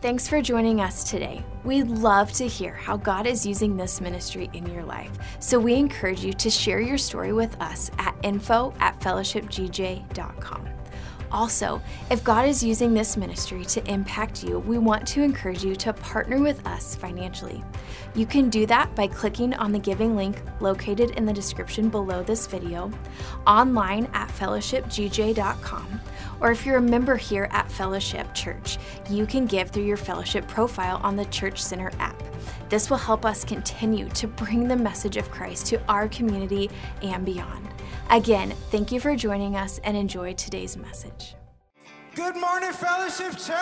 Thanks for joining us today. We'd love to hear how God is using this ministry in your life. So we encourage you to share your story with us at info at fellowshipgj.com. Also, if God is using this ministry to impact you, we want to encourage you to partner with us financially. You can do that by clicking on the giving link located in the description below this video, online at fellowshipgj.com, or if you're a member here at Fellowship Church, you can give through your fellowship profile on the Church Center app. This will help us continue to bring the message of Christ to our community and beyond. Again, thank you for joining us and enjoy today's message. Good morning, Fellowship Church.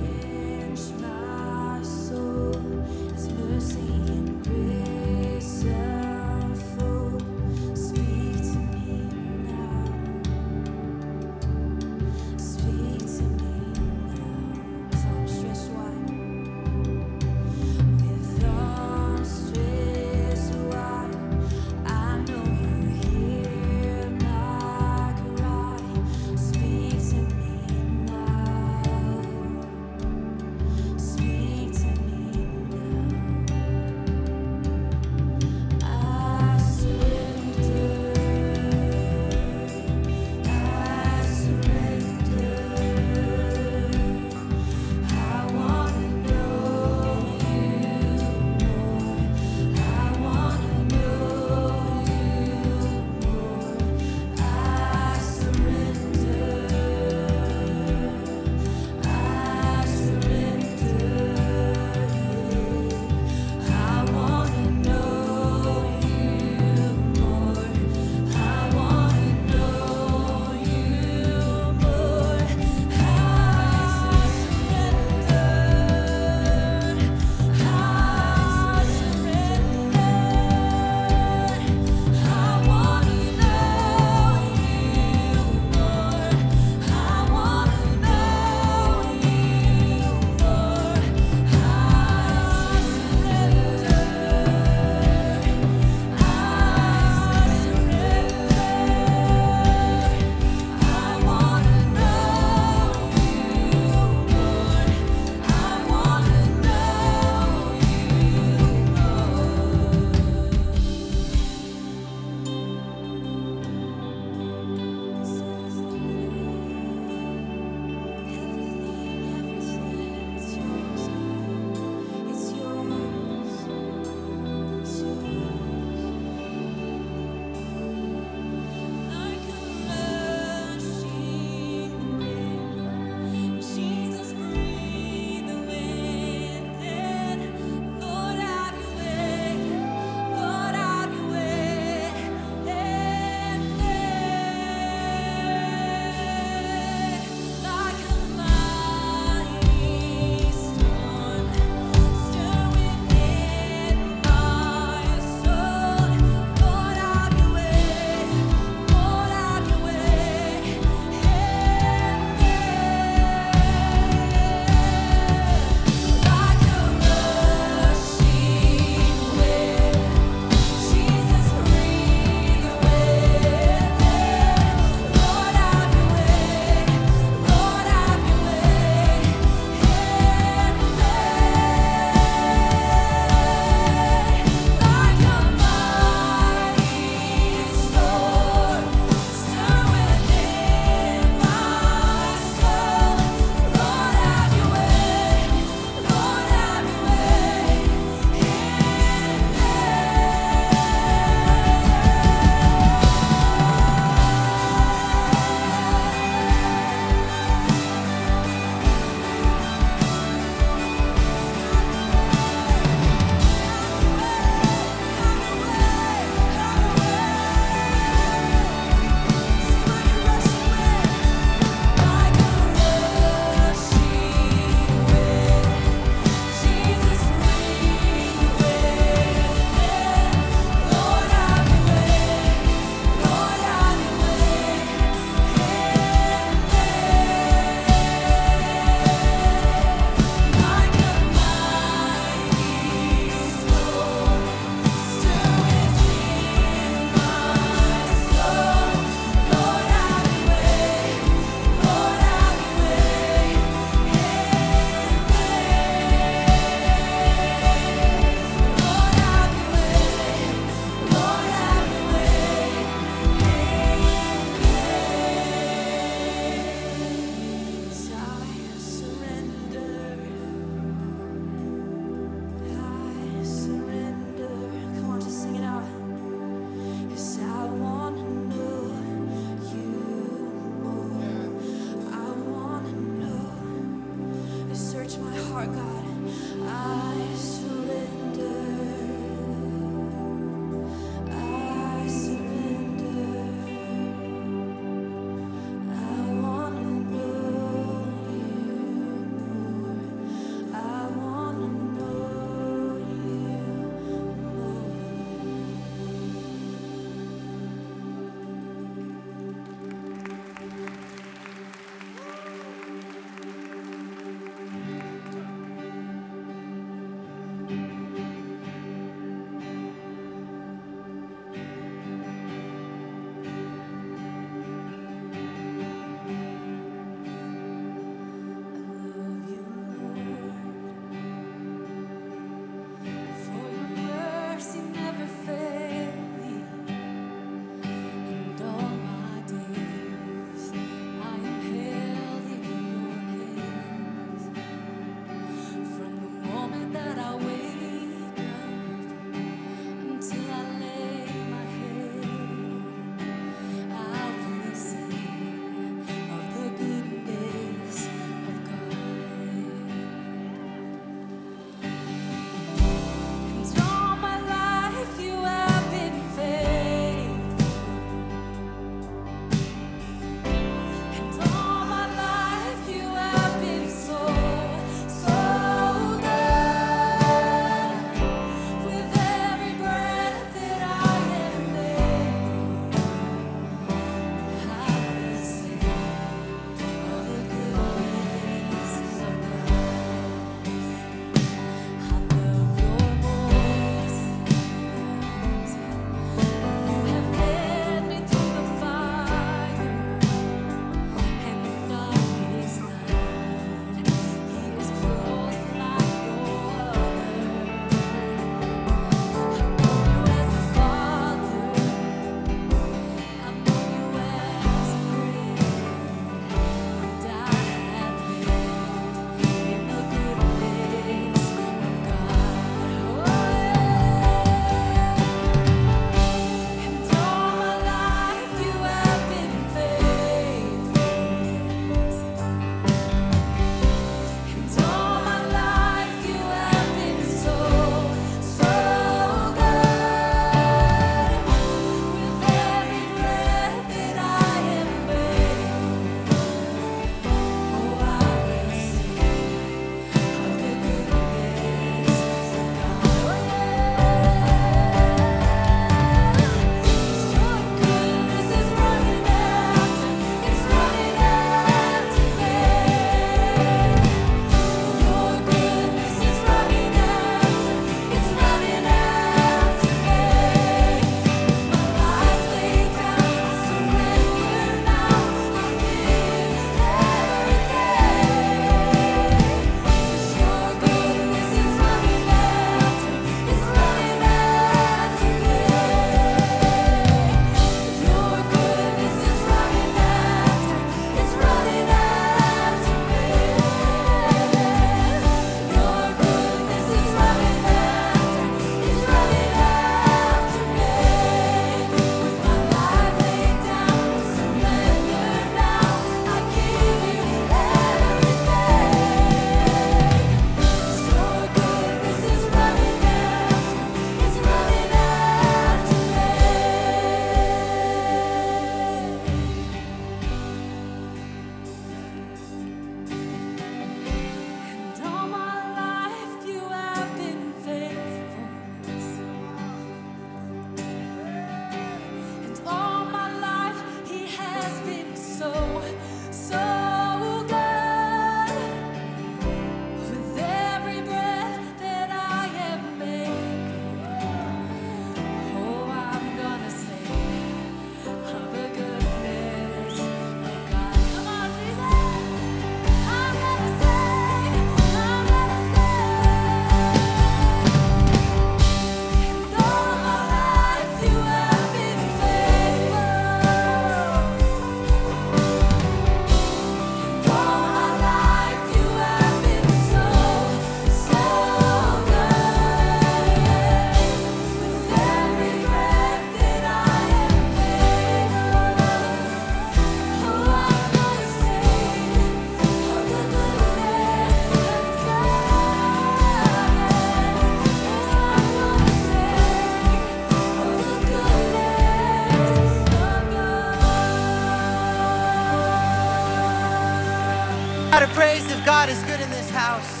Shout of praise if God is good in this house.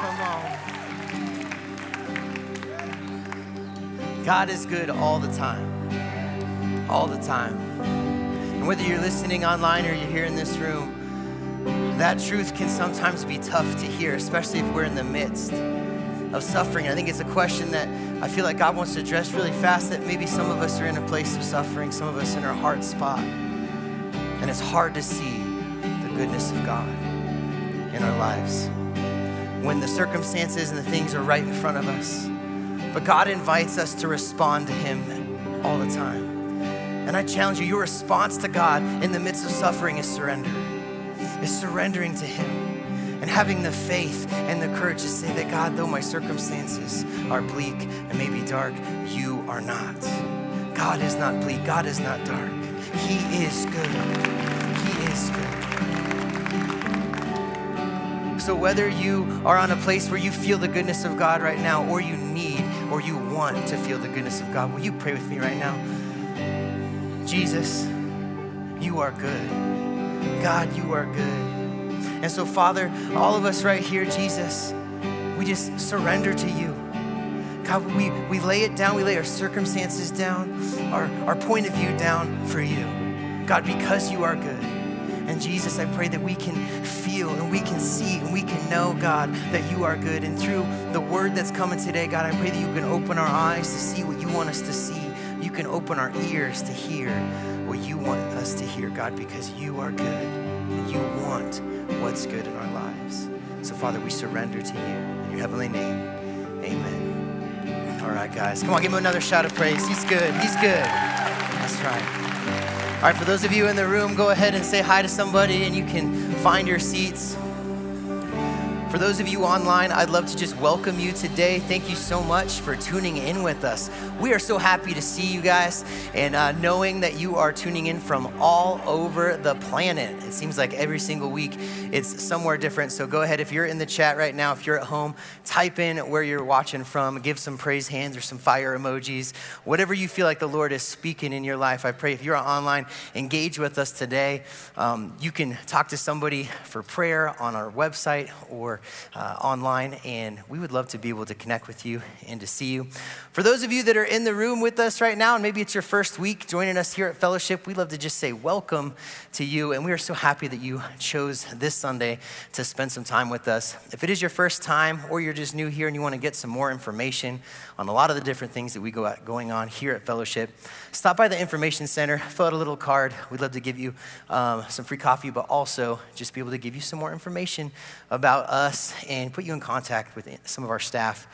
Come on. God is good all the time. All the time. And whether you're listening online or you're here in this room, that truth can sometimes be tough to hear, especially if we're in the midst of suffering. I think it's a question that I feel like God wants to address really fast that maybe some of us are in a place of suffering, some of us in our hard spot. And it's hard to see the goodness of God in our lives when the circumstances and the things are right in front of us. But God invites us to respond to Him all the time. And I challenge you, your response to God in the midst of suffering is surrender, is surrendering to Him and having the faith and the courage to say that God, though my circumstances are bleak and maybe dark, you are not. God is not bleak, God is not dark. He is good. So, whether you are on a place where you feel the goodness of God right now, or you need or you want to feel the goodness of God, will you pray with me right now? Jesus, you are good. God, you are good. And so, Father, all of us right here, Jesus, we just surrender to you. God, we, we lay it down, we lay our circumstances down, our, our point of view down for you. God, because you are good. And Jesus, I pray that we can feel and we can see and we can know, God, that you are good. And through the word that's coming today, God, I pray that you can open our eyes to see what you want us to see. You can open our ears to hear what you want us to hear, God, because you are good and you want what's good in our lives. So, Father, we surrender to you in your heavenly name. Amen. All right, guys. Come on, give him another shout of praise. He's good. He's good. That's right. All right, for those of you in the room, go ahead and say hi to somebody and you can find your seats. For those of you online, I'd love to just welcome you today. Thank you so much for tuning in with us. We are so happy to see you guys and uh, knowing that you are tuning in from all over the planet. It seems like every single week it's somewhere different. So go ahead, if you're in the chat right now, if you're at home, type in where you're watching from, give some praise hands or some fire emojis, whatever you feel like the Lord is speaking in your life. I pray if you're online, engage with us today. Um, you can talk to somebody for prayer on our website or uh, online, and we would love to be able to connect with you and to see you. For those of you that are in the room with us right now, and maybe it's your first week joining us here at Fellowship, we'd love to just say welcome to you, and we are so happy that you chose this Sunday to spend some time with us. If it is your first time or you're just new here and you want to get some more information on a lot of the different things that we go at, going on here at Fellowship, stop by the Information Center, fill out a little card. We'd love to give you um, some free coffee, but also just be able to give you some more information about us and put you in contact with some of our staff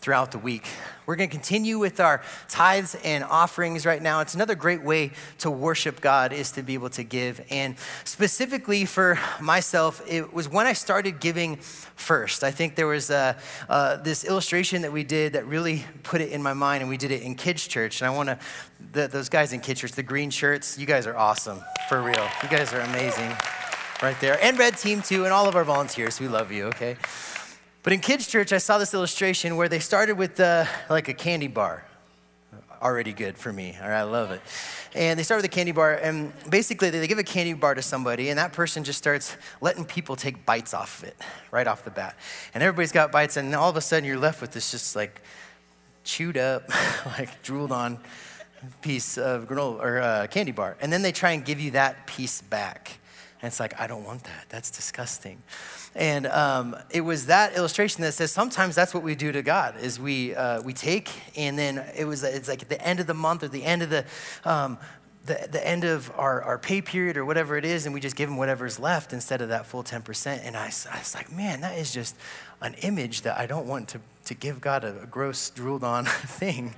throughout the week. We're going to continue with our tithes and offerings right now. It's another great way to worship God is to be able to give. And specifically for myself, it was when I started giving first. I think there was uh, this illustration that we did that really put it in my mind, and we did it in kids' church. And I want to, those guys in kids' church, the green shirts, you guys are awesome, for real. You guys are amazing right there. And red team too, and all of our volunteers. We love you, okay? But in kids' church, I saw this illustration where they started with uh, like a candy bar. Already good for me. All right, I love it. And they start with a candy bar, and basically they give a candy bar to somebody, and that person just starts letting people take bites off of it right off the bat. And everybody's got bites, and all of a sudden you're left with this just like chewed up, like drooled on piece of granola or uh, candy bar. And then they try and give you that piece back. And it's like, I don't want that. That's disgusting. And um, it was that illustration that says sometimes that's what we do to God is we, uh, we take and then it was it's like at the end of the month or the end of the, um, the, the end of our, our pay period or whatever it is and we just give him whatever's left instead of that full 10%. And I, I was like, man, that is just an image that I don't want to, to give God a, a gross drooled on thing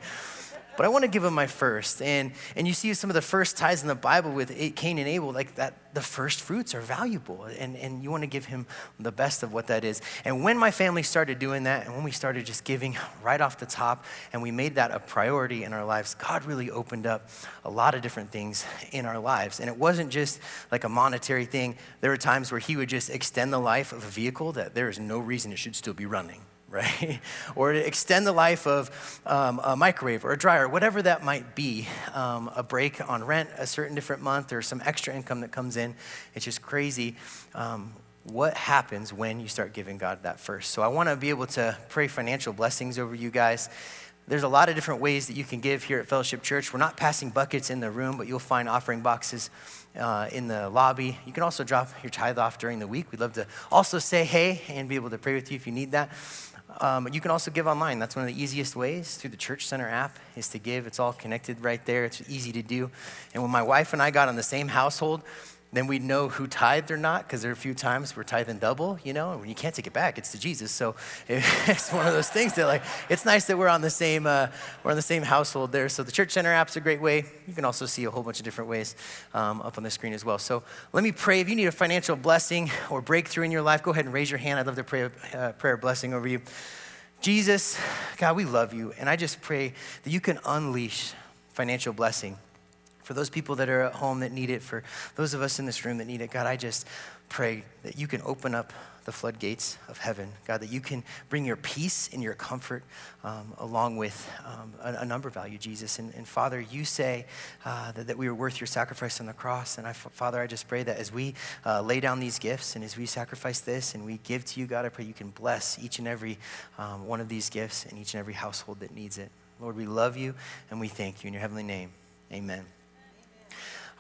but I want to give him my first. And, and you see some of the first ties in the Bible with Cain and Abel, like that, the first fruits are valuable. And, and you want to give him the best of what that is. And when my family started doing that, and when we started just giving right off the top, and we made that a priority in our lives, God really opened up a lot of different things in our lives. And it wasn't just like a monetary thing. There were times where he would just extend the life of a vehicle that there is no reason it should still be running right? or to extend the life of um, a microwave or a dryer, whatever that might be, um, a break on rent a certain different month or some extra income that comes in. It's just crazy um, what happens when you start giving God that first. So I want to be able to pray financial blessings over you guys. There's a lot of different ways that you can give here at Fellowship Church. We're not passing buckets in the room, but you'll find offering boxes uh, in the lobby. You can also drop your tithe off during the week. We'd love to also say hey and be able to pray with you if you need that. Um, you can also give online. That's one of the easiest ways through the Church Center app is to give. It's all connected right there. It's easy to do. And when my wife and I got on the same household, then we'd know who tithed or not because there are a few times we're tithing double, you know, and you can't take it back. It's to Jesus. So it's one of those things that like, it's nice that we're on the same, uh, we're on the same household there. So the Church Center app's a great way. You can also see a whole bunch of different ways um, up on the screen as well. So let me pray. If you need a financial blessing or breakthrough in your life, go ahead and raise your hand. I'd love to pray a uh, prayer blessing over you. Jesus, God, we love you. And I just pray that you can unleash financial blessing for those people that are at home that need it, for those of us in this room that need it, God, I just pray that you can open up the floodgates of heaven. God, that you can bring your peace and your comfort um, along with um, a, a, number value, Jesus. And, and Father, you say uh, that, that, we are worth your sacrifice on the cross. And I, Father, I just pray that as we uh, lay down these gifts and as we sacrifice this and we give to you, God, I pray you can bless each and every um, one of these gifts and each and every household that needs it. Lord, we love you and we thank you in your heavenly name. Amen.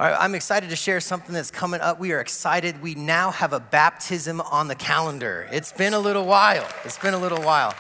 Right, I'm excited to share something that's coming up. We are excited. We now have a baptism on the calendar. It's been a little while. It's been a little while.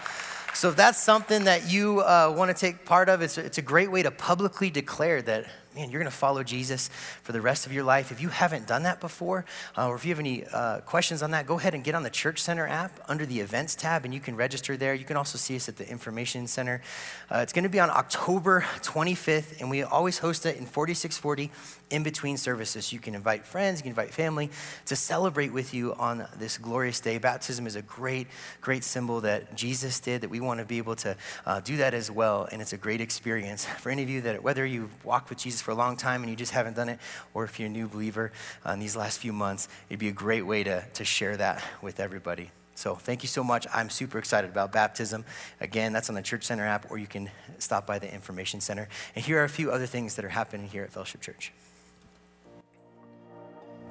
So if that's something that you uh, want to take part of, it's, it's a great way to publicly declare that man, you're going to follow Jesus for the rest of your life. If you haven't done that before, uh, or if you have any uh, questions on that, go ahead and get on the Church Center app under the Events tab, and you can register there. You can also see us at the Information Center. Uh, it's going to be on October 25th, and we always host it in 4640 in between services. You can invite friends, you can invite family to celebrate with you on this glorious day. Baptism is a great, great symbol that Jesus did, that we want to be able to uh, do that as well, and it's a great experience. For any of you that, whether you've walked with Jesus for a long time and you just haven't done it, or if you're a new believer uh, in these last few months, it'd be a great way to, to share that with everybody. So thank you so much. I'm super excited about baptism. Again, that's on the Church Center app, or you can stop by the Information Center. And here are a few other things that are happening here at Fellowship Church.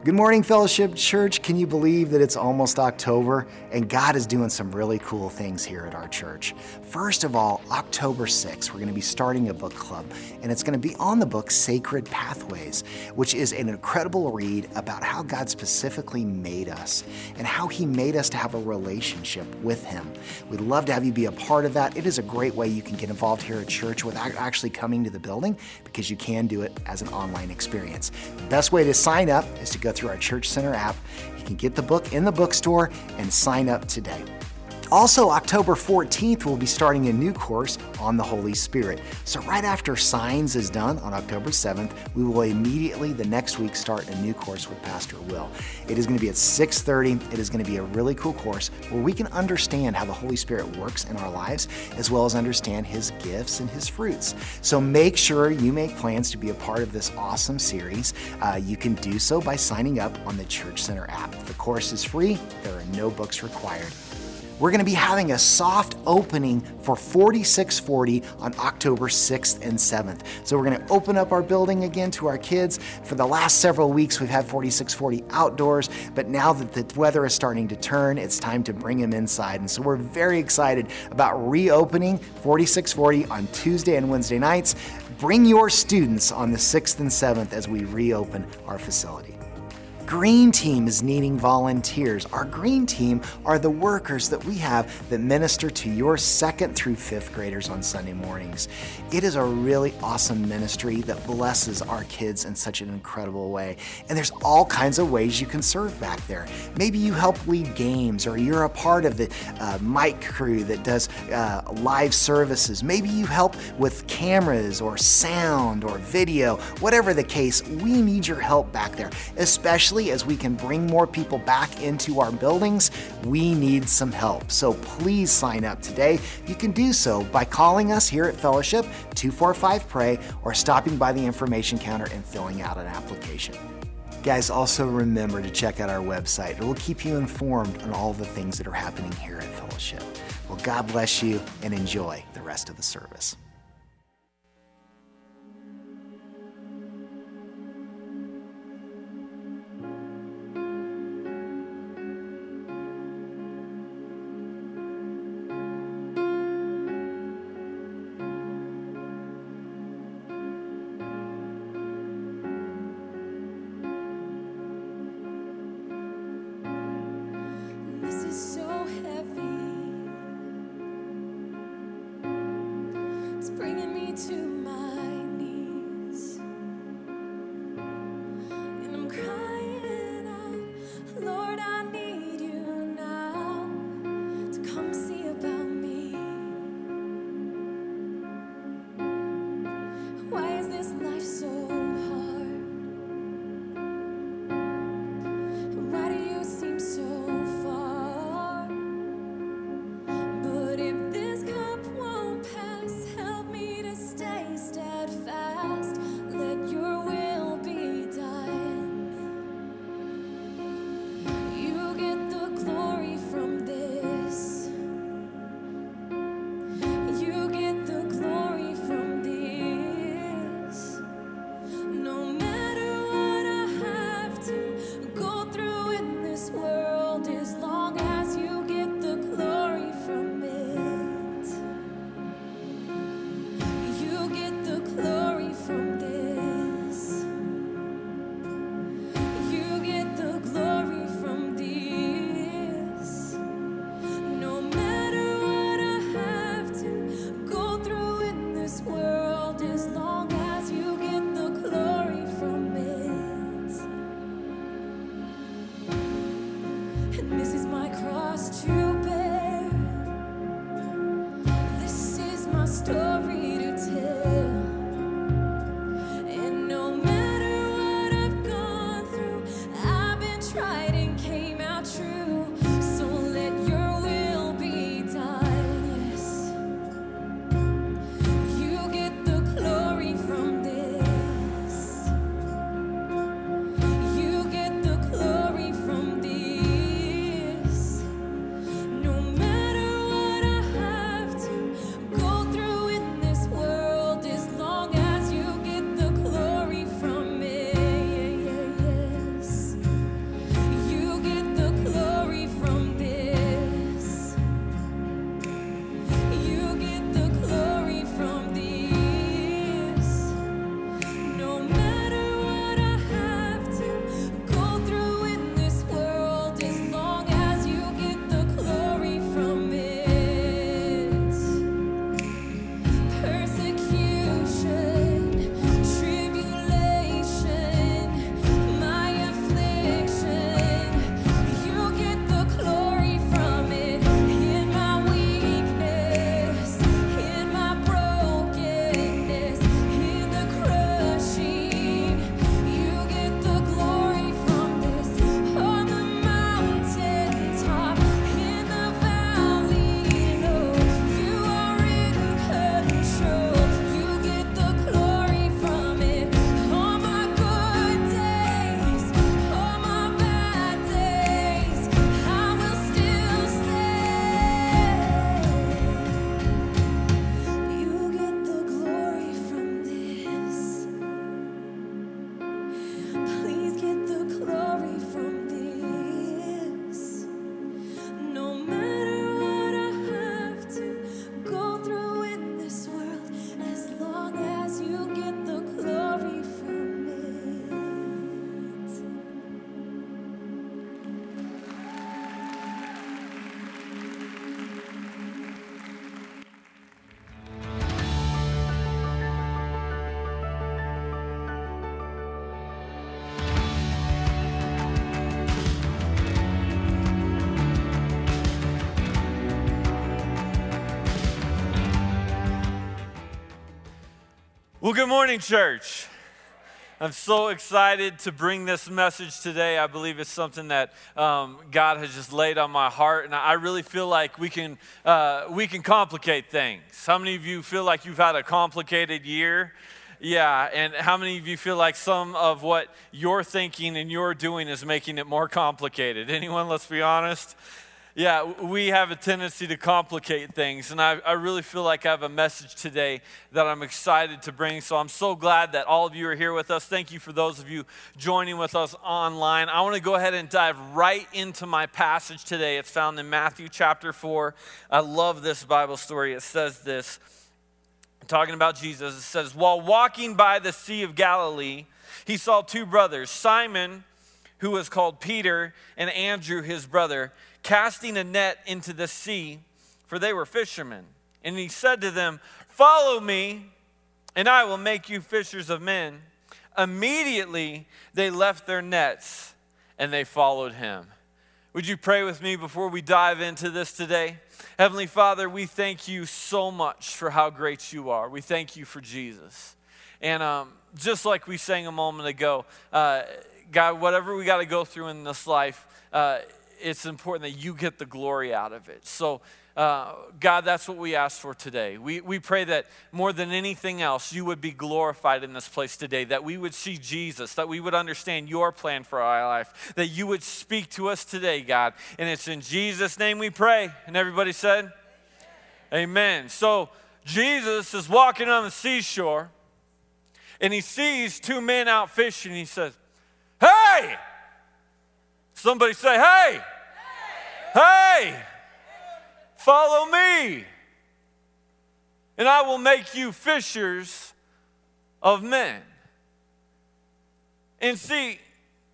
Good morning, Fellowship Church. Can you believe that it's almost October and God is doing some really cool things here at our church? First of all, October 6th, we're going to be starting a book club, and it's going to be on the book Sacred Pathways, which is an incredible read about how God specifically made us and how He made us to have a relationship with Him. We'd love to have you be a part of that. It is a great way you can get involved here at church without actually coming to the building because you can do it as an online experience. The best way to sign up is to go go through our Church Center app. You can get the book in the bookstore and sign up today. Also, October 14th, we'll be starting a new course on the Holy Spirit. So, right after Signs is done on October 7th, we will immediately the next week start a new course with Pastor Will. It is going to be at 6:30. It is going to be a really cool course where we can understand how the Holy Spirit works in our lives, as well as understand His gifts and His fruits. So, make sure you make plans to be a part of this awesome series. Uh, you can do so by signing up on the Church Center app. The course is free. There are no books required we're going to be having a soft opening for 4640 on October 6th and 7th. So we're going to open up our building again to our kids. For the last several weeks, we've had 4640 outdoors, but now that the weather is starting to turn, it's time to bring them inside. And so we're very excited about reopening 4640 on Tuesday and Wednesday nights. Bring your students on the 6th and 7th as we reopen our facility. Green Team is needing volunteers. Our Green Team are the workers that we have that minister to your second through fifth graders on Sunday mornings. It is a really awesome ministry that blesses our kids in such an incredible way. And there's all kinds of ways you can serve back there. Maybe you help lead games, or you're a part of the uh, mic crew that does uh, live services. Maybe you help with cameras or sound or video, whatever the case, we need your help back there, especially especially as we can bring more people back into our buildings, we need some help. So please sign up today. You can do so by calling us here at Fellowship 245 Pray or stopping by the information counter and filling out an application. Guys, also remember to check out our website. It will keep you informed on all the things that are happening here at Fellowship. Well, God bless you and enjoy the rest of the service. Well, good morning, church. I'm so excited to bring this message today. I believe it's something that um, God has just laid on my heart, and I really feel like we can uh, we can complicate things. How many of you feel like you've had a complicated year? Yeah, and how many of you feel like some of what you're thinking and you're doing is making it more complicated? Anyone? Let's be honest. Yeah, we have a tendency to complicate things, and I, I really feel like I have a message today that I'm excited to bring. So I'm so glad that all of you are here with us. Thank you for those of you joining with us online. I want to go ahead and dive right into my passage today. It's found in Matthew chapter 4. I love this Bible story. It says this talking about Jesus. It says, While walking by the Sea of Galilee, he saw two brothers, Simon, who was called Peter, and Andrew, his brother, casting a net into the sea, for they were fishermen. And he said to them, Follow me, and I will make you fishers of men. Immediately they left their nets and they followed him. Would you pray with me before we dive into this today? Heavenly Father, we thank you so much for how great you are. We thank you for Jesus. And um, just like we sang a moment ago, uh, God, whatever we got to go through in this life, uh, it's important that you get the glory out of it. So, uh, God, that's what we ask for today. We, we pray that more than anything else, you would be glorified in this place today, that we would see Jesus, that we would understand your plan for our life, that you would speak to us today, God. And it's in Jesus' name we pray. And everybody said, Amen. Amen. So, Jesus is walking on the seashore and he sees two men out fishing. He says, Hey! Somebody say, Hey! Hey! Follow me, and I will make you fishers of men. And see,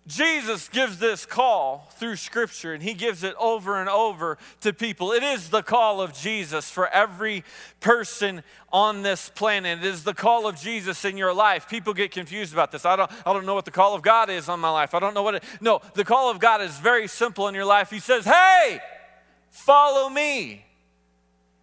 Jesus gives this call through Scripture, and He gives it over and over to people. It is the call of Jesus for every person on this planet. It is the call of Jesus in your life. People get confused about this. I don't, I don't know what the call of God is on my life. I don't know what it. No, the call of God is very simple in your life. He says, "Hey, follow me,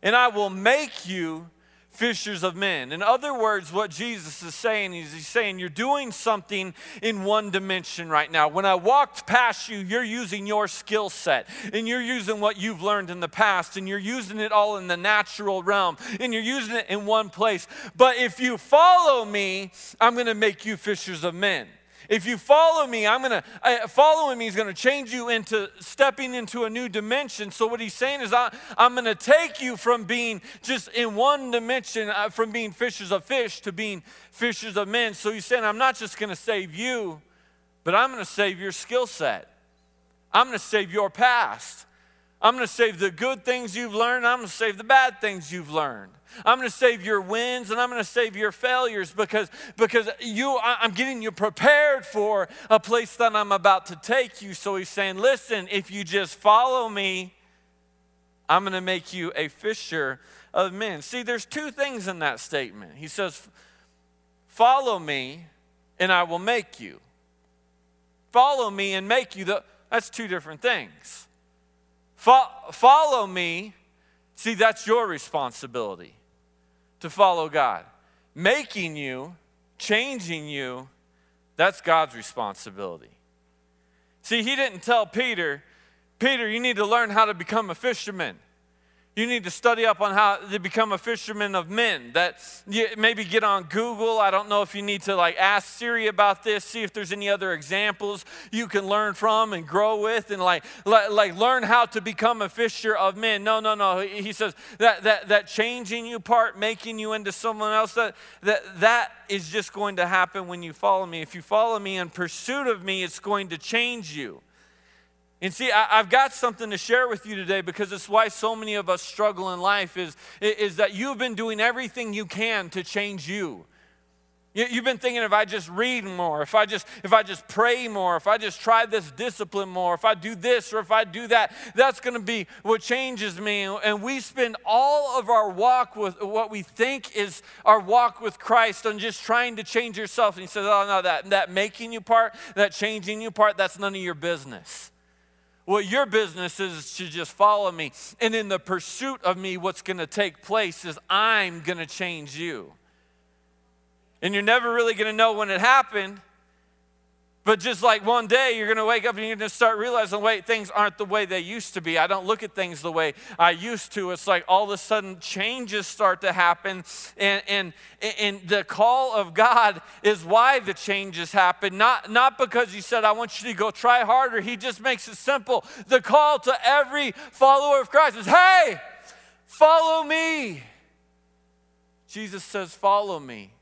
and I will make you." Fishers of men. In other words, what Jesus is saying is he's saying you're doing something in one dimension right now. When I walked past you, you're using your skill set and you're using what you've learned in the past and you're using it all in the natural realm and you're using it in one place. But if you follow me, I'm going to make you fishers of men. If you follow me, I'm gonna uh, following me is gonna change you into stepping into a new dimension. So what he's saying is, I, I'm gonna take you from being just in one dimension, uh, from being fishers of fish to being fishers of men. So he's saying, I'm not just gonna save you, but I'm gonna save your skill set. I'm gonna save your past. I'm gonna save the good things you've learned. I'm gonna save the bad things you've learned. I'm going to save your wins and I'm going to save your failures because, because you, I'm getting you prepared for a place that I'm about to take you. So he's saying, listen, if you just follow me, I'm going to make you a fisher of men. See, there's two things in that statement. He says, follow me and I will make you. Follow me and make you. The, that's two different things. Fo- follow me. See, that's your responsibility to follow God. Making you, changing you, that's God's responsibility. See, he didn't tell Peter, Peter, you need to learn how to become a fisherman. You need to study up on how to become a fisherman of men. That maybe get on Google. I don't know if you need to like ask Siri about this, see if there's any other examples you can learn from and grow with, and like like, like learn how to become a fisher of men. No, no, no. He says that that that changing you part, making you into someone else. That that that is just going to happen when you follow me. If you follow me in pursuit of me, it's going to change you. And see, I, have got something to share with you today because it's why so many of us struggle in life is, is that you've been doing everything you can to change you. you. You've been thinking if I just read more, if I just if I just pray more, if I just try this discipline more, if I do this or if I do that, that's going to be what changes me. And we spend all of our walk with what we think is our walk with Christ on just trying to change yourself. And he says, "Oh no, that that making you part, that changing you part, that's none of your business." What your business is to just follow me. And in the pursuit of me, what's going to take place is I'm going to change you. And you're never really going to know when it happened but just like one day, you're going to wake up and you're going to start realizing, wait, things aren't the way they used to be. I don't look at things the way I used to. It's like all of a sudden changes start to happen. And, and, and the call of God is why the changes happen. Not, not because He said, I want you to go try harder. He just makes it simple. The call to every follower of Christ is, hey, follow me. Jesus says, follow me.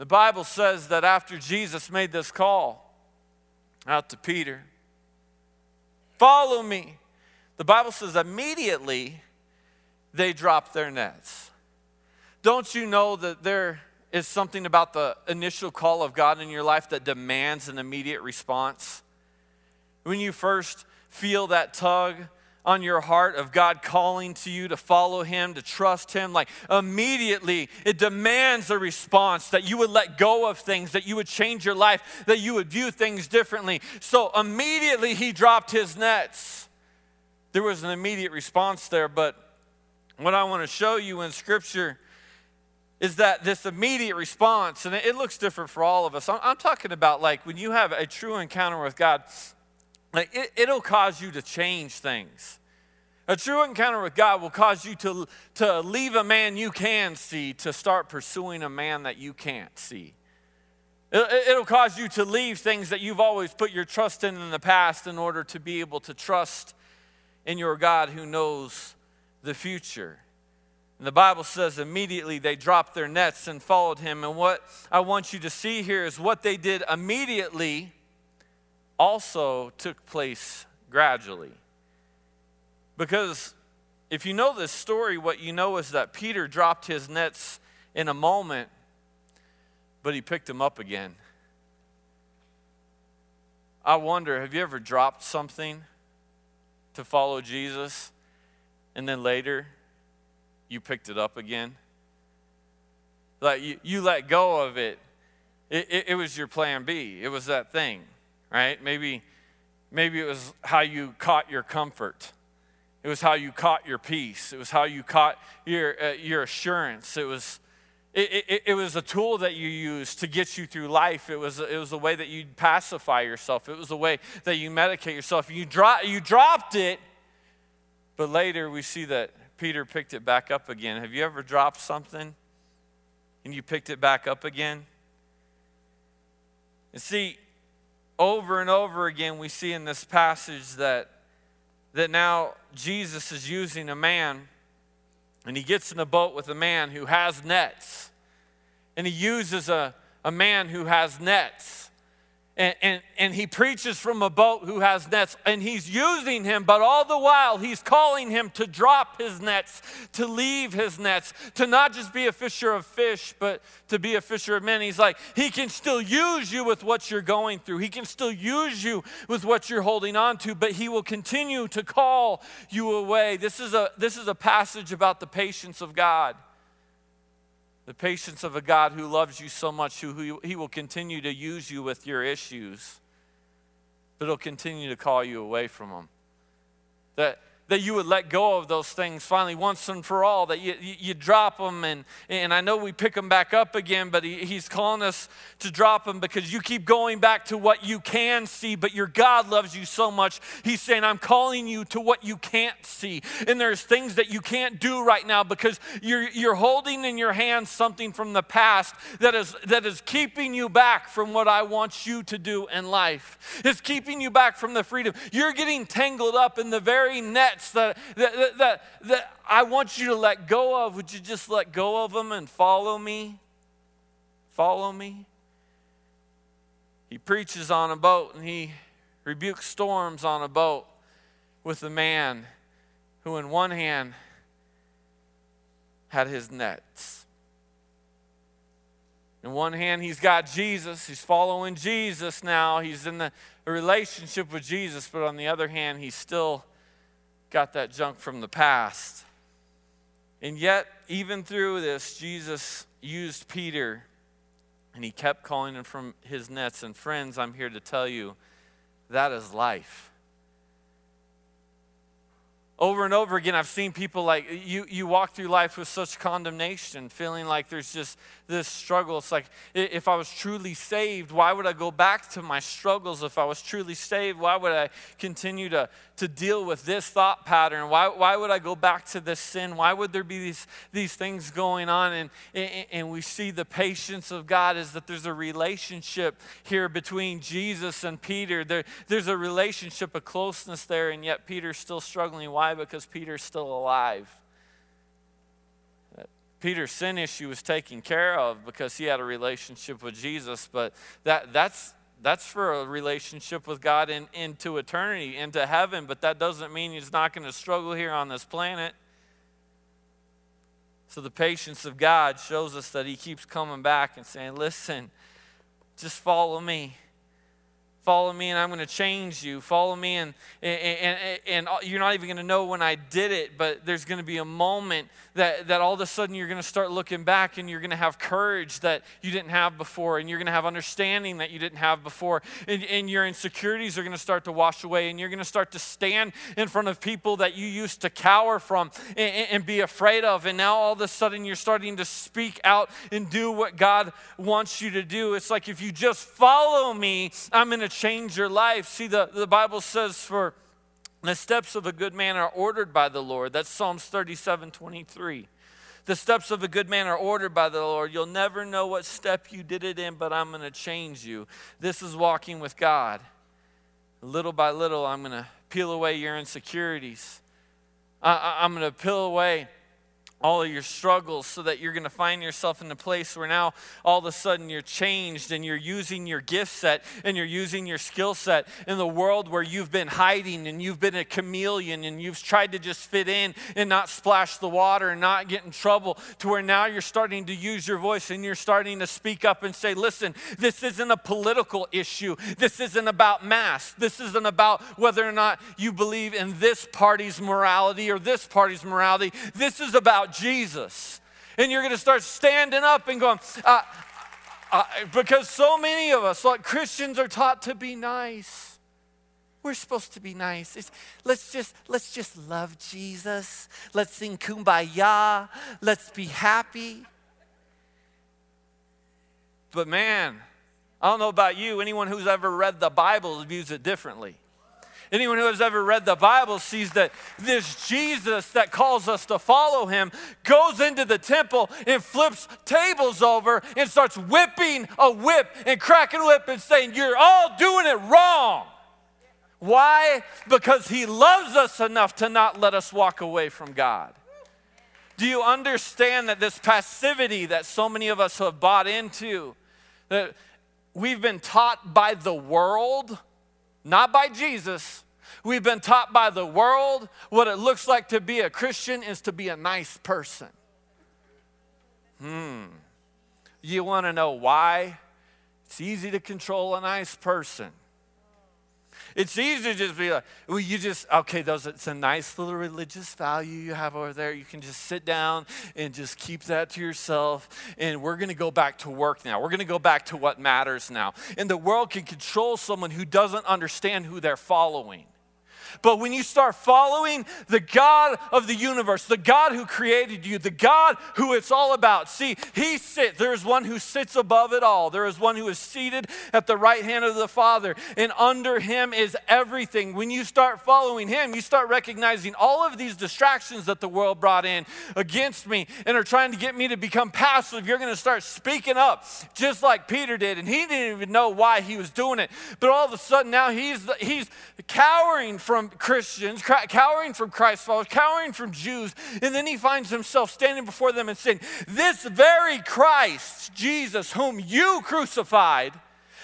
The Bible says that after Jesus made this call out to Peter, follow me, the Bible says immediately they dropped their nets. Don't you know that there is something about the initial call of God in your life that demands an immediate response? When you first feel that tug on your heart of God calling to you to follow Him, to trust Him, like immediately it demands a response that you would let go of things, that you would change your life, that you would view things differently. So immediately he dropped his nets. There was an immediate response there, but what I want to show you in Scripture is that this immediate response, and it looks different for all of us. I'm, I'm talking about like when you have a true encounter with God, like it, it'll cause you to change things. A true encounter with God will cause you to, to leave a man you can see to start pursuing a man that you can't see. It- It'll cause you to leave things that you've always put your trust in in the past in order to be able to trust in your God who knows the future. And the Bible says immediately they dropped their nets and followed him. And what I want you to see here is what they did immediately also took place gradually. Because if you know this story, what you know is that Peter dropped his nets in a moment, but he picked them up again. I wonder have you ever dropped something to follow Jesus and then later you picked it up again? Like you, you let go of it. It, it. it was your plan B. It was that thing, right? Maybe, maybe it was how you caught your comfort. It was how you caught your peace. It was how you caught your, uh, your assurance. It was, it, it, it was a tool that you used to get you through life. It was, it was a way that you pacify yourself. It was a way that you medicate yourself. You, dro- you dropped it, but later we see that Peter picked it back up again. Have you ever dropped something and you picked it back up again? And see, over and over again, we see in this passage that, that now Jesus is using a man and he gets in a boat with a man who has nets. And he uses a, a man who has nets. And, and, and he preaches from a boat who has nets. And he's using him, but all the while he's calling him to drop his nets, to leave his nets, to not just be a fisher of fish, but to be a fisher of men. He's like, he can still use you with what you're going through. He can still use you with what you're holding on to, but he will continue to call you away. This is a, this is a passage about the patience of God. The patience of a God who loves you so much, who, he will continue to use you with your issues, but he'll continue to call you away from them. That, that you would let go of those things finally once and for all, that you, you, drop them. And, and I know we pick them back up again, but he, he's calling us to drop them because you keep going back to what you can see, but your God loves you so much. He's saying, I'm calling you to what you can't see. And there's things that you can't do right now because you're, you're holding in your hands something from the past that is, that is keeping you back from what I want you to do in life. It's keeping you back from the freedom. You're getting tangled up in the very that, that, that, that, I want you to let go of. Would you just let go of them and follow me? Follow me? He preaches on a boat and he rebukes storms on a boat with a man who, in one hand, had his nets. In one hand, he's got Jesus. He's following Jesus now. He's in the, relationship with Jesus. But on the other hand, he's still got that junk from the past. And yet, even through this, Jesus used Peter and he kept calling him from his nets. And friends, I'm here to tell you that is life over and over again i've seen people like you you walk through life with such condemnation feeling like there's just this struggle. It's like if i was truly saved why would i go back to my struggles? If i was truly saved why would i continue to to deal with this thought pattern? Why, why would i go back to this sin? Why would there be these these things going on? And, and and we see the patience of god is that there's a relationship here between jesus and peter. There, there's a relationship a closeness there and yet peter's still struggling. Why because Peter's still alive. Uh, Peter's sin issue was taken care of because he had a relationship with Jesus, but that, that's, that's for a relationship with God in, into eternity, into heaven, but that doesn't mean he's not going to struggle here on this planet. So the patience of God shows us that he keeps coming back and saying, Listen, just follow me. Follow me and I'm going to change you. Follow me and, and, and, and you're not even going to know when I did it, but there's going to be a moment that, that all of a sudden you're going to start looking back and you're going to have courage that you didn't have before and you're going to have understanding that you didn't have before. And, and your insecurities are going to start to wash away and you're going to start to stand in front of people that you used to cower from and, and be afraid of. And now all of a sudden you're starting to speak out and do what God wants you to do. It's like if you just follow me, I'm going to change your life. See, the, the Bible says for the steps of a good man are ordered by the Lord. That's Psalms 37 23. The steps of a good man are ordered by the Lord. You'll never know what step you did it in, but I'm going to change you. This is walking with God. Little by little, I'm going to peel away your insecurities. I, am going to peel away all of your struggles so that you're going to find yourself in a place where now all of a sudden you're changed and you're using your gift set and you're using your skill set in the world where you've been hiding and you've been a chameleon and you've tried to just fit in and not splash the water and not get in trouble to where now you're starting to use your voice and you're starting to speak up and say listen this isn't a political issue. This isn't about mass. This isn't about whether or not you believe in this party's morality or this party's morality. This is about Jesus. And you're going to start standing up and going, uh, uh, because so many of us, like Christians, are taught to be nice. We're supposed to be nice. It's, let's just let's just love Jesus. Let's sing kumbaya. Let's be happy. But man, I don't know about you. Anyone who's ever read the Bible views it differently. Anyone who has ever read the Bible sees that this Jesus that calls us to follow him goes into the temple and flips tables over and starts whipping a whip and cracking a whip and saying, You're all doing it wrong. Why? Because he loves us enough to not let us walk away from God. Do you understand that this passivity that so many of us have bought into, that we've been taught by the world? Not by Jesus. We've been taught by the world what it looks like to be a Christian is to be a nice person. Hmm. You want to know why? It's easy to control a nice person. It's easy to just be like, well, you just, okay, those, it's a nice little religious value you have over there. You can just sit down and just keep that to yourself. And we're going to go back to work now. We're going to go back to what matters now. And the world can control someone who doesn't understand who they're following. But when you start following the God of the universe, the God who created you, the God who it's all about, see, He sits, there is one who sits above it all. There is one who is seated at the right hand of the Father, and under Him is everything. When you start following Him, you start recognizing all of these distractions that the world brought in against me and are trying to get me to become passive. You're going to start speaking up just like Peter did, and he didn't even know why he was doing it. But all of a sudden now he's, he's cowering from from Christians, cowering from Christ followers, cowering from Jews, and then he finds himself standing before them and saying, This very Christ, Jesus, whom you crucified,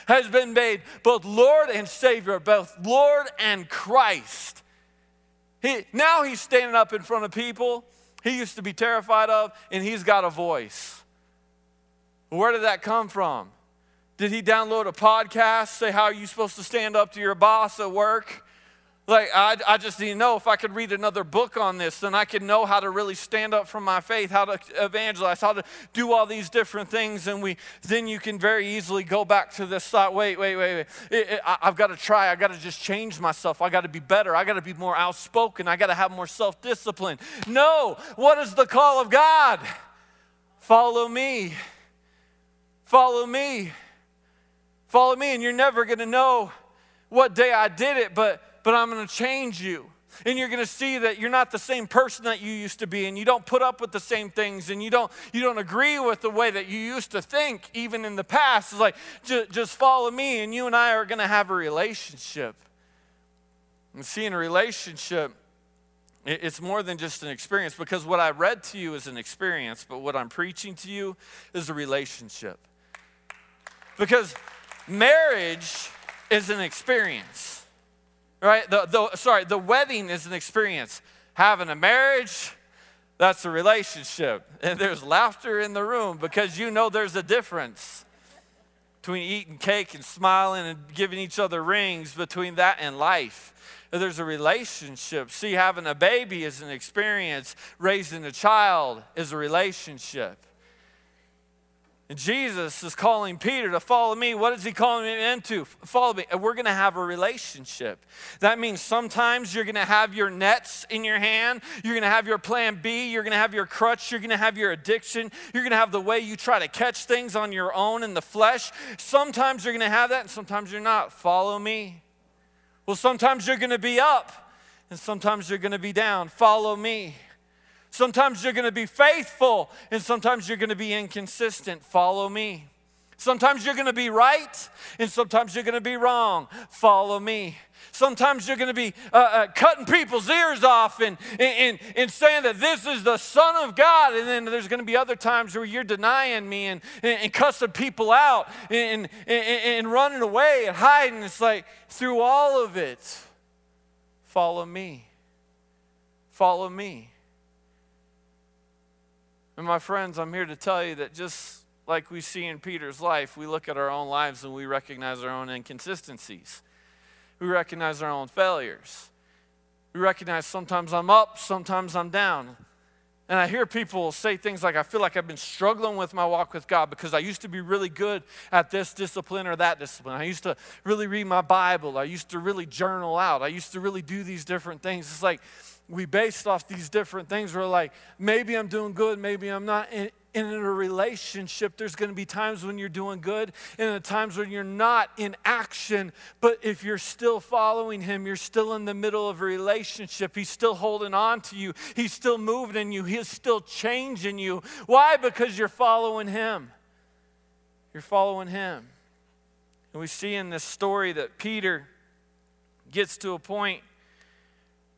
has been made both Lord and Savior, both Lord and Christ. He, now he's standing up in front of people he used to be terrified of, and he's got a voice. Where did that come from? Did he download a podcast, say how are you supposed to stand up to your boss at work? Like, I, I just to know if I could read another book on this, then I could know how to really stand up for my faith, how to evangelize, how to do all these different things. And we, then you can very easily go back to this thought wait, wait, wait, wait. It, it, I, I've got to try. I've got to just change myself. i got to be better. i got to be more outspoken. i got to have more self discipline. No, what is the call of God? Follow me. Follow me. Follow me. And you're never going to know what day I did it, but but I'm going to change you. And you're going to see that you're not the same person that you used to be, and you don't put up with the same things, and you don't, you don't agree with the way that you used to think, even in the past. It's like, just, follow me, and you and I are going to have a relationship. And see, in a relationship, it's more than just an experience because what I read to you is an experience, but what I'm preaching to you is a relationship. Because marriage is an experience right? The, the, sorry, the wedding is an experience. Having a marriage, that's a relationship. And there's laughter in the room because you know there's a difference between eating cake and smiling and giving each other rings, between that and life. There's a relationship. See, having a baby is an experience, raising a child is a relationship. Jesus is calling Peter to follow me. What is he calling him into? Follow me. And we're going to have a relationship. That means sometimes you're going to have your nets in your hand. You're going to have your plan B. You're going to have your crutch. You're going to have your addiction. You're going to have the way you try to catch things on your own in the flesh. Sometimes you're going to have that, and sometimes you're not. Follow me. Well, sometimes you're going to be up, and sometimes you're going to be down. Follow me. Sometimes you're going to be faithful, and sometimes you're going to be inconsistent. Follow me. Sometimes you're going to be right, and sometimes you're going to be wrong. Follow me. Sometimes you're going to be uh, uh, cutting people's ears off and, and, and saying that this is the Son of God. And then there's going to be other times where you're denying me and, and, and cussing people out and, and, and running away and hiding. It's like through all of it, follow me. Follow me. And my friends, I'm here to tell you that just like we see in Peter's life, we look at our own lives and we recognize our own inconsistencies. We recognize our own failures. We recognize sometimes I'm up, sometimes I'm down. And I hear people say things like, I feel like I've been struggling with my walk with God because I used to be really good at this discipline or that discipline. I used to really read my Bible. I used to really journal out. I used to really do these different things. It's like, we based off these different things. We're like, maybe I'm doing good, maybe I'm not. And in a relationship, there's going to be times when you're doing good and at times when you're not in action. But if you're still following Him, you're still in the middle of a relationship. He's still holding on to you, He's still moving in you, He's still changing you. Why? Because you're following Him. You're following Him. And we see in this story that Peter gets to a point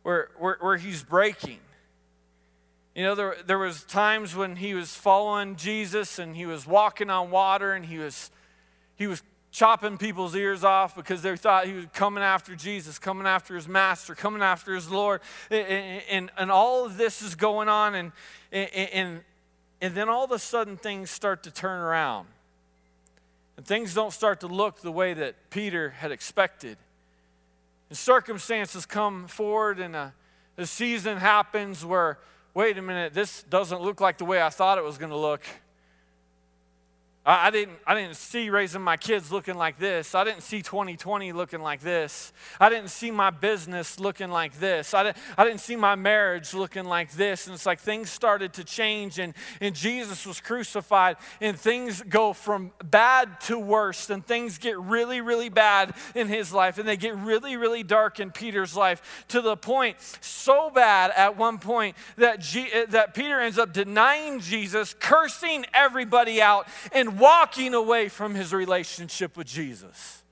where, where, where he's breaking. You know, there, there was times when he was following Jesus and he was walking on water and he was, he was chopping people's ears off because they thought he was coming after Jesus, coming after his master, coming after his Lord. And, and, and all of this is going on, and, and, and then all of a sudden things start to turn around. And things don't start to look the way that Peter had expected. And circumstances come forward, and uh, a, a season happens where, wait a minute, this doesn't look like the way I thought it was going to look. I, didn't, I didn't see raising my kids looking like this. I didn't see 2020 looking like this. I didn't see my business looking like this. I, didn't, I didn't see my marriage looking like this. And it's like things started to change, and, and Jesus was crucified, and things go from bad to worse, and things get really, really bad in his life, and they get really, really dark in Peter's life to the point so bad at one point that, G, that Peter ends up denying Jesus, cursing everybody out, and walking away from his relationship with Jesus.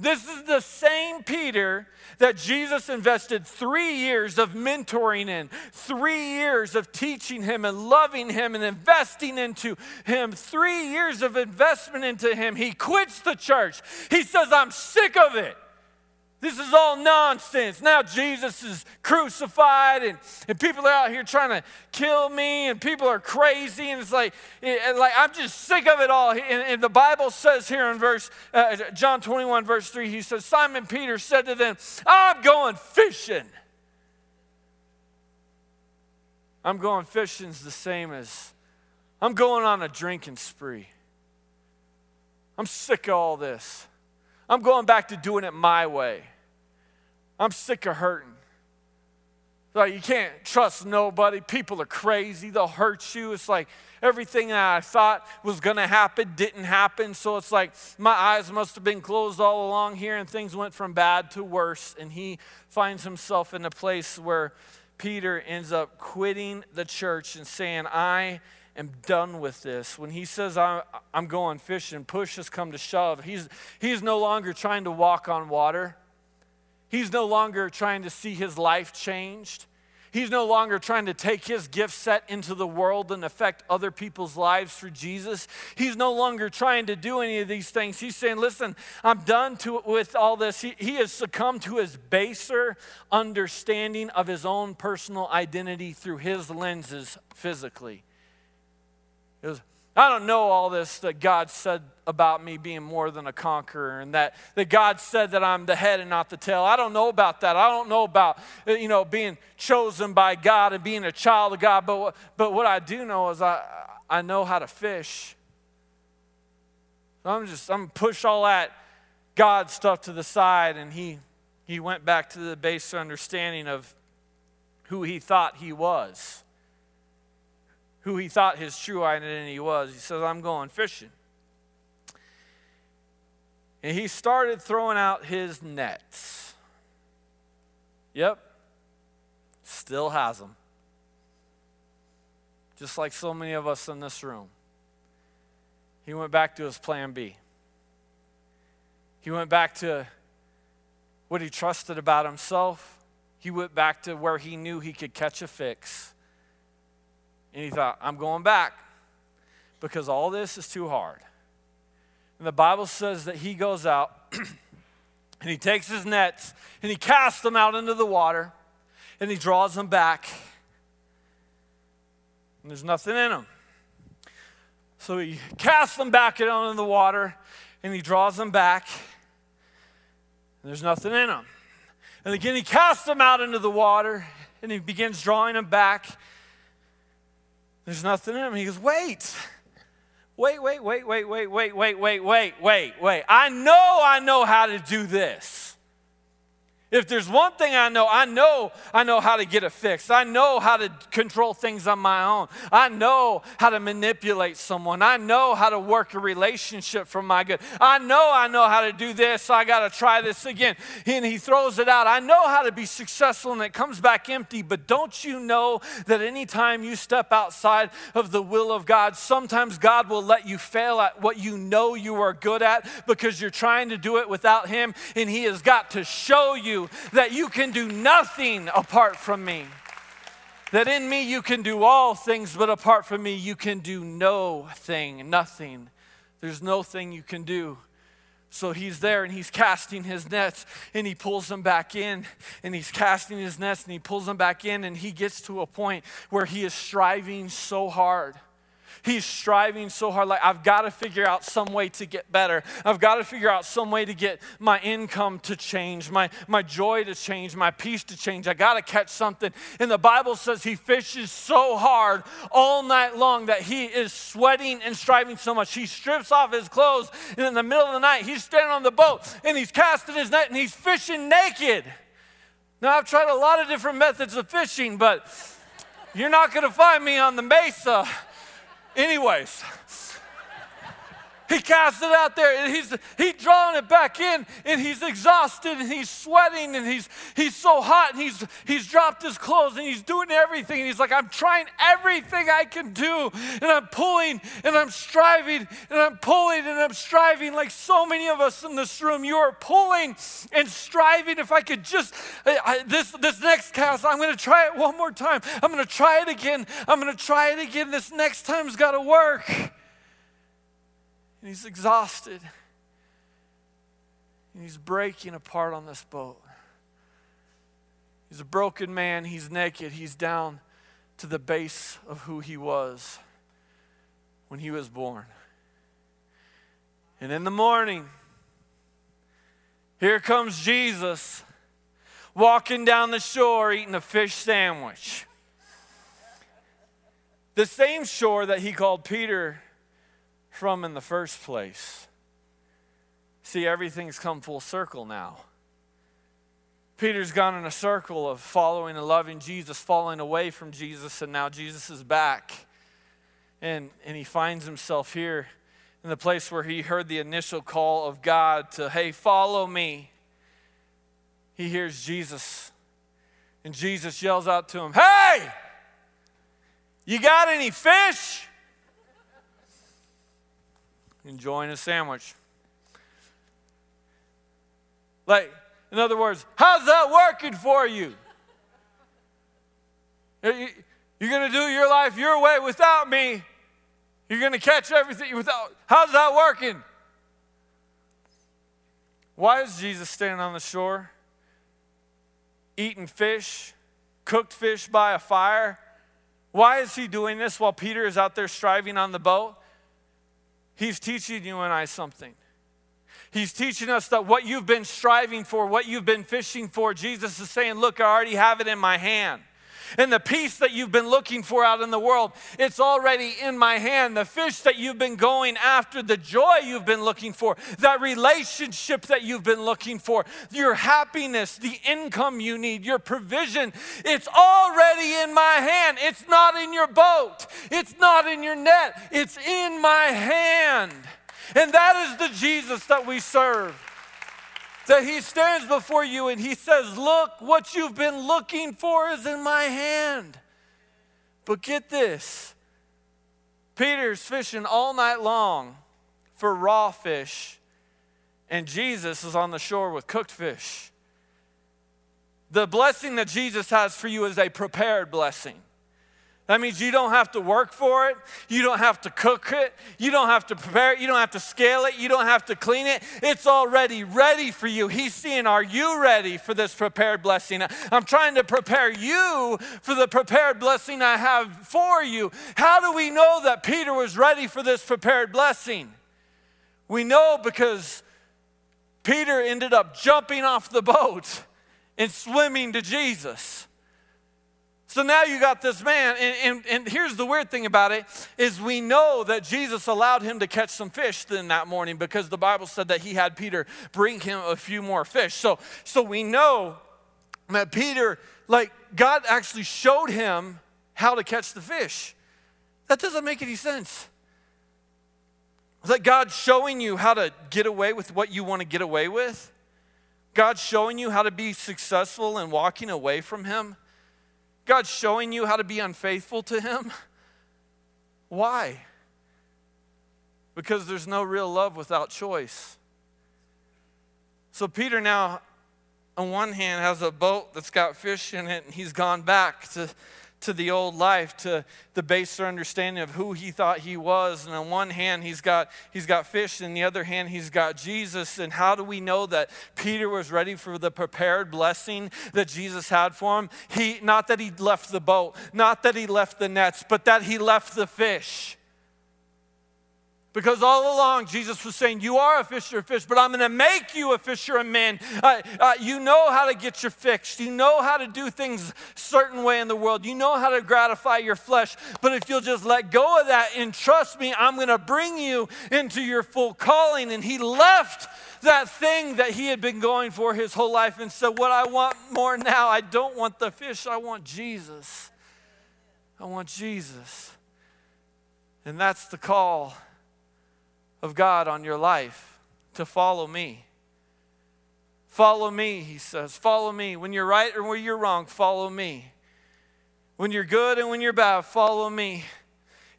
This is the same Peter that Jesus invested three years of mentoring in, three years of teaching him and loving him and investing into him, three years of investment into him. He quits the church. He says, I'm sick of it. This is all nonsense. Now Jesus is crucified, and, and people are out here trying to kill me, and people are crazy, and it's like, it, like I'm just sick of it all. And, and the Bible says here in verse uh, John 21, verse 3, he says, Simon Peter said to them, I'm going fishing. I'm going fishing is the same as I'm going on a drinking spree. I'm sick of all this. I'm going back to doing it my way. I'm sick of hurting. Like you can't trust nobody. People are crazy. They'll hurt you. It's like everything that I thought was going to happen didn't happen. So it's like my eyes must have been closed all along here, and things went from bad to worse. And he finds himself in a place where Peter ends up quitting the church and saying, I am done with this. When he says, I'm going fishing, push has come to shove. He's, he's no longer trying to walk on water. He's no longer trying to see his life changed. He's no longer trying to take his gift set into the world and affect other people's lives for Jesus. He's no longer trying to do any of these things. He's saying, Listen, I'm done to, with all this. He, he has succumbed to his baser understanding of his own personal identity through his lenses physically. He goes, I don't know all this that God said about me being more than a conqueror and that, that God said that I'm the head and not the tail. I don't know about that. I don't know about, uh, you know, being chosen by God and being a child of God. But, but what I do know is I, I know how to fish. I'm just, I'm push all that God stuff to the side. And he, he went back to the base understanding of who he thought he was who he thought his true identity was. He says, I'm going fishing. And he started throwing out his nets. Yep, still has them. Just like so many of us in this room. He went back to his plan B. He went back to what he trusted about himself. He went back to where he knew he could catch a fix. And he thought, I'm going back because all this is too hard. And the Bible says that he goes out and he takes his nets and he casts them out into the water and he draws them back. And there's nothing in them. So he casts them back out into the water and he draws them back. And there's nothing in them. And again, he casts them out into the water and he begins drawing them back. There's nothing in him. He goes, wait. Wait, wait, wait, wait, wait, wait, wait, wait, wait, wait, wait. I know I know how to do this. If there's one thing I know, I know I know how to get it fixed. I know how to control things on my own. I know how to manipulate someone. I know how to work a relationship for my good. I know I know how to do this, so I got to try this again. And he throws it out. I know how to be successful and it comes back empty, but don't you know that anytime you step outside of the will of God, sometimes God will let you fail at what you know you are good at because you're trying to do it without him and he has got to show you that you can do nothing apart from me. That in me you can do all things, but apart from me you can do no thing, nothing. There's no thing you can do. So he's there and he's casting his nets and he pulls them back in and he's casting his nets and he pulls them back in and he gets to a point where he is striving so hard. He's striving so hard. Like, I've got to figure out some way to get better. I've got to figure out some way to get my income to change, my, my joy to change, my peace to change. I got to catch something. And the Bible says he fishes so hard all night long that he is sweating and striving so much. He strips off his clothes, and in the middle of the night, he's standing on the boat and he's casting his net and he's fishing naked. Now, I've tried a lot of different methods of fishing, but you're not going to find me on the mesa. Anyways, he casts it out there and he's he's drawing it back in and he's exhausted and he's sweating and he's he's so hot and he's he's dropped his clothes and he's doing everything and he's like I'm trying everything I can do and I'm pulling and I'm striving and I'm pulling and I'm striving like so many of us in this room. You are pulling and striving. If I could just I, I- this this next cast I'm going to try it one more time. I'm going to try it again. I'm going to try it again. This next time's got to work and he's exhausted. And he's breaking apart on this boat. He's a broken man. He's naked. He's down to the base of who he was when he was born. And in the morning, here comes Jesus walking down the shore eating a fish sandwich. The same shore that he called Peter from in the first place. See, everything's come full circle now. Peter's gone in a circle of following and loving Jesus, falling away from Jesus, and now Jesus is back. And, and he finds himself here in the place where he heard the initial call of God to, hey, follow me. He hears Jesus, and Jesus yells out to him, hey, you got any fish? Enjoying a sandwich. Like, in other words, how's that working for you? You're going to do your life your way without me. You're going to catch everything without. How's that working? Why is Jesus standing on the shore, eating fish, cooked fish by a fire? Why is he doing this while Peter is out there striving on the boat? He's teaching you and I something. He's teaching us that what you've been striving for, what you've been fishing for, Jesus is saying, Look, I already have it in my hand. And the peace that you've been looking for out in the world, it's already in my hand. The fish that you've been going after, the joy you've been looking for, that relationship that you've been looking for, your happiness, the income you need, your provision, it's already in my hand. It's not in your boat, it's not in your net, it's in my hand. And that is the Jesus that we serve that he stands before you and he says, Look, what you've been looking for is in my hand. But get this Peter's fishing all night long for raw fish, and Jesus is on the shore with cooked fish. The blessing that Jesus has for you is a prepared blessing. That means you don't have to work for it. You don't have to cook it. You don't have to prepare it. You don't have to scale it. You don't have to clean it. It's already ready for you. He's seeing, are you ready for this prepared blessing? I'm trying to prepare you for the prepared blessing I have for you. How do we know that Peter was ready for this prepared blessing? We know because Peter ended up jumping off the boat and swimming to Jesus. So now you got this man, and, and, and, here's the weird thing about it is we know that Jesus allowed him to catch some fish then that morning because the Bible said that he had Peter bring him a few more fish. So, so we know that Peter, like God actually showed him how to catch the fish. That doesn't make any sense. Is that God showing you how to get away with what you want to get away with? God showing you how to be successful in walking away from Him? God's showing you how to be unfaithful to Him? Why? Because there's no real love without choice. So Peter now, on one hand, has a boat that's got fish in it, and he's gone back to to the old life, to the baser understanding of who he thought he was. And on one hand, he's got, he's got fish, and the other hand, he's got Jesus. And how do we know that Peter was ready for the prepared blessing that Jesus had for him? He, not that he left the boat, not that he left the nets, but that he left the fish. Because all along, Jesus was saying, You are a fisher of fish, but I'm going to make you a fisher of men. Uh, uh, you know how to get your fix. You know how to do things certain way in the world. You know how to gratify your flesh. But if you'll just let go of that and trust me, I'm going to bring you into your full calling. And he left that thing that he had been going for his whole life and said, What I want more now, I don't want the fish, I want Jesus. I want Jesus. And that's the call of God on your life to follow me. Follow me, he says. Follow me. When you're right or when you're wrong, follow me. When you're good and when you're bad, follow me.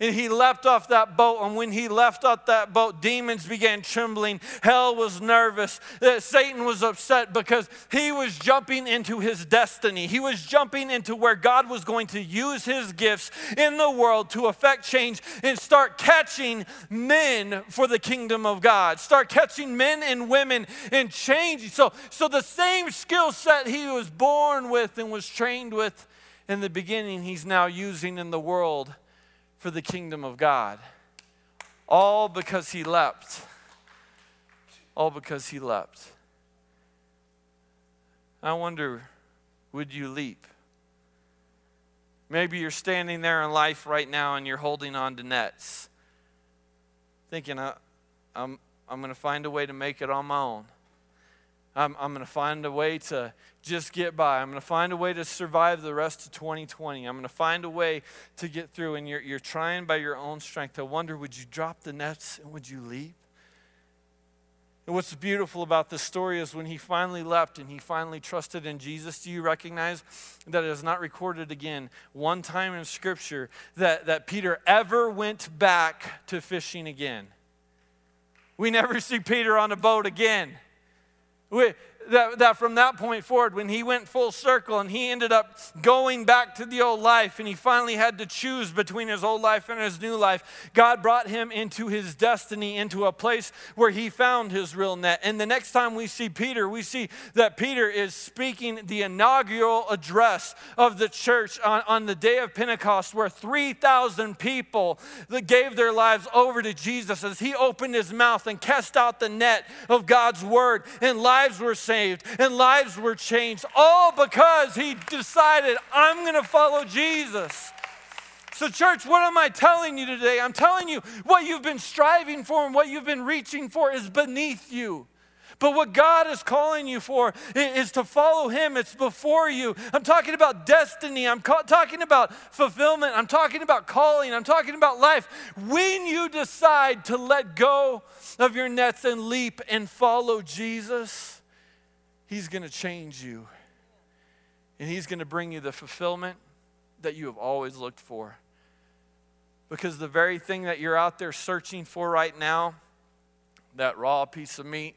And he leapt off that boat. And when he left off that boat, demons began trembling. Hell was nervous. Uh, Satan was upset because he was jumping into his destiny. He was jumping into where God was going to use his gifts in the world to affect change and start catching men for the kingdom of God. Start catching men and women and changing. So, so the same skill set he was born with and was trained with in the beginning, he's now using in the world for the kingdom of God. All because he leapt. All because he leapt. I wonder, would you leap? Maybe you're standing there in life right now and you're holding on to nets, thinking, I, I'm, I'm going to find a way to make it on my own. I'm, I'm going to find a way to just get by. I'm going to find a way to survive the rest of 2020. I'm going to find a way to get through. And you're, you're trying by your own strength. I wonder, would you drop the nets and would you leap? And what's beautiful about this story is when he finally left and he finally trusted in Jesus, do you recognize that it is not recorded again one time in Scripture that, that Peter ever went back to fishing again? We never see Peter on a boat again. We, that, that from that point forward, when he went full circle and he ended up going back to the old life and he finally had to choose between his old life and his new life, God brought him into his destiny, into a place where he found his real net. And the next time we see Peter, we see that Peter is speaking the inaugural address of the church on, on the day of Pentecost, where 3,000 people that gave their lives over to Jesus as he opened his mouth and cast out the net of God's word, and lives were saved and lives were changed, all because he decided, I'm going to follow Jesus. So, church, what am I telling you today? I'm telling you what you've been striving for and what you've been reaching for is beneath you. But what God is calling you for is to follow Him. It's before you. I'm talking about destiny. I'm ca- talking about fulfillment. I'm talking about calling. I'm talking about life. When you decide to let go of your nets and leap and follow Jesus, He's going to change you. And He's going to bring you the fulfillment that you have always looked for. Because the very thing that you're out there searching for right now, that raw piece of meat,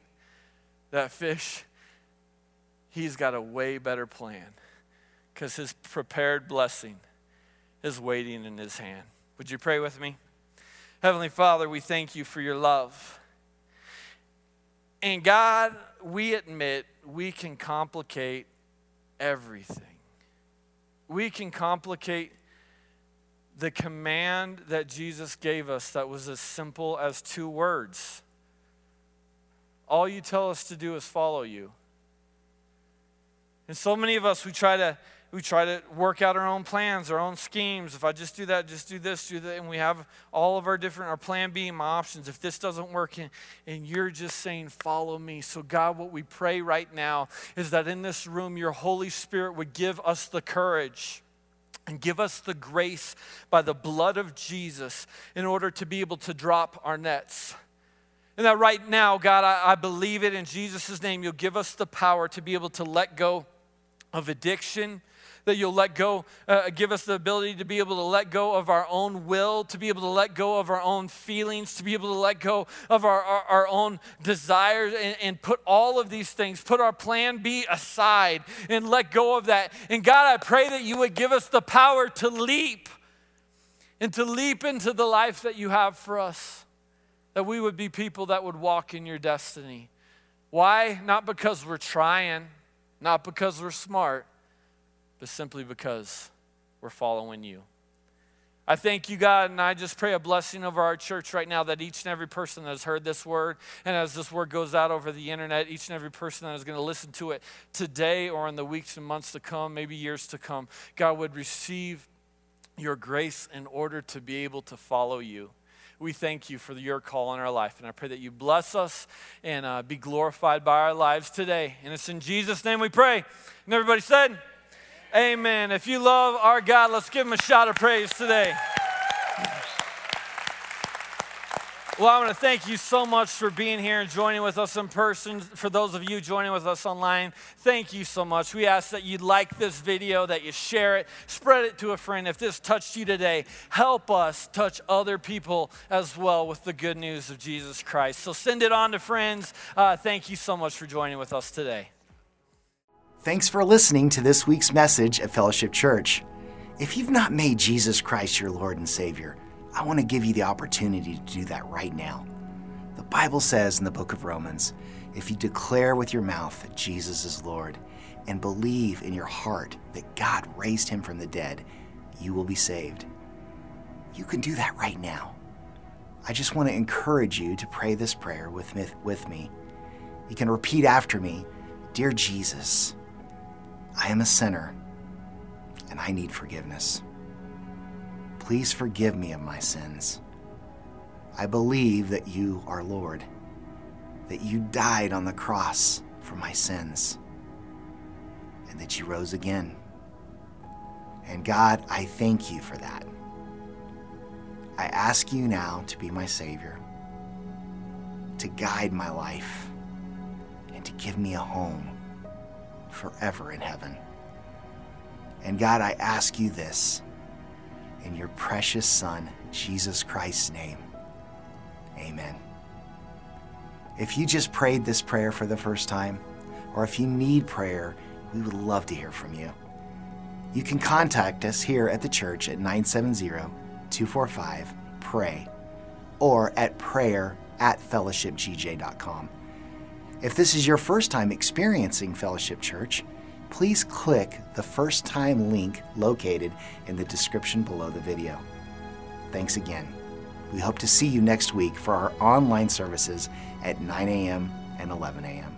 that fish, he's got a way better plan because his prepared blessing is waiting in his hand. Would you pray with me? Heavenly Father, we thank you for your love. And God, we admit we can complicate everything. We can complicate the command that Jesus gave us that was as simple as two words. All you tell us to do is follow you. And so many of us, we try to we try to work out our own plans, our own schemes. If I just do that, just do this, do that, and we have all of our different our plan B, my options. If this doesn't work, and, and you're just saying, "Follow me." So God, what we pray right now is that in this room, Your Holy Spirit would give us the courage and give us the grace by the blood of Jesus in order to be able to drop our nets. And that right now, God, I, I believe it in Jesus' name, you'll give us the power to be able to let go of addiction, that you'll let go, uh, give us the ability to be able to let go of our own will, to be able to let go of our own feelings, to be able to let go of our, our, our own desires and, and put all of these things, put our plan B aside and let go of that. And God, I pray that you would give us the power to leap and to leap into the life that you have for us, that we would be people that would walk in your destiny. Why? Not because we're trying, not because we're smart, but simply because we're following you. I thank you, God, and I just pray a blessing over our church right now that each and every person that has heard this word, and as this word goes out over the internet, each and every person that is going to listen to it today or in the weeks and months to come, maybe years to come, God would receive your grace in order to be able to follow you. We thank you for your call in our life, and I pray that you bless us and uh, be glorified by our lives today. And it's in Jesus' name we pray. And everybody said, Amen. If you love our God, let's give him a shout of praise today. Well, I want to thank you so much for being here and joining with us in person. For those of you joining with us online, thank you so much. We ask that you like this video, that you share it, spread it to a friend. If this touched you today, help us touch other people as well with the good news of Jesus Christ. So send it on to friends. Uh, thank you so much for joining with us today. Thanks for listening to this week's message at Fellowship Church. If you've not made Jesus Christ your Lord and Savior, I want to give you the opportunity to do that right now. The Bible says in the book of Romans if you declare with your mouth that Jesus is Lord and believe in your heart that God raised him from the dead, you will be saved. You can do that right now. I just want to encourage you to pray this prayer with me. You can repeat after me Dear Jesus, I am a sinner and I need forgiveness. Please forgive me of my sins. I believe that you are Lord, that you died on the cross for my sins, and that you rose again. And God, I thank you for that. I ask you now to be my Savior, to guide my life, and to give me a home forever in heaven. And God, I ask you this in your precious Son, Jesus Christ's name. Amen. If you just prayed this prayer for the first time, or if you need prayer, we would love to hear from you. You can contact us here at the church at 970 245 PRAY or at prayer at fellowshipgj.com. If this is your first time experiencing Fellowship Church, please click the first time link located in the description below the video. Thanks again. We hope to see you next week for our online services at 9 a.m. and 11 a.m.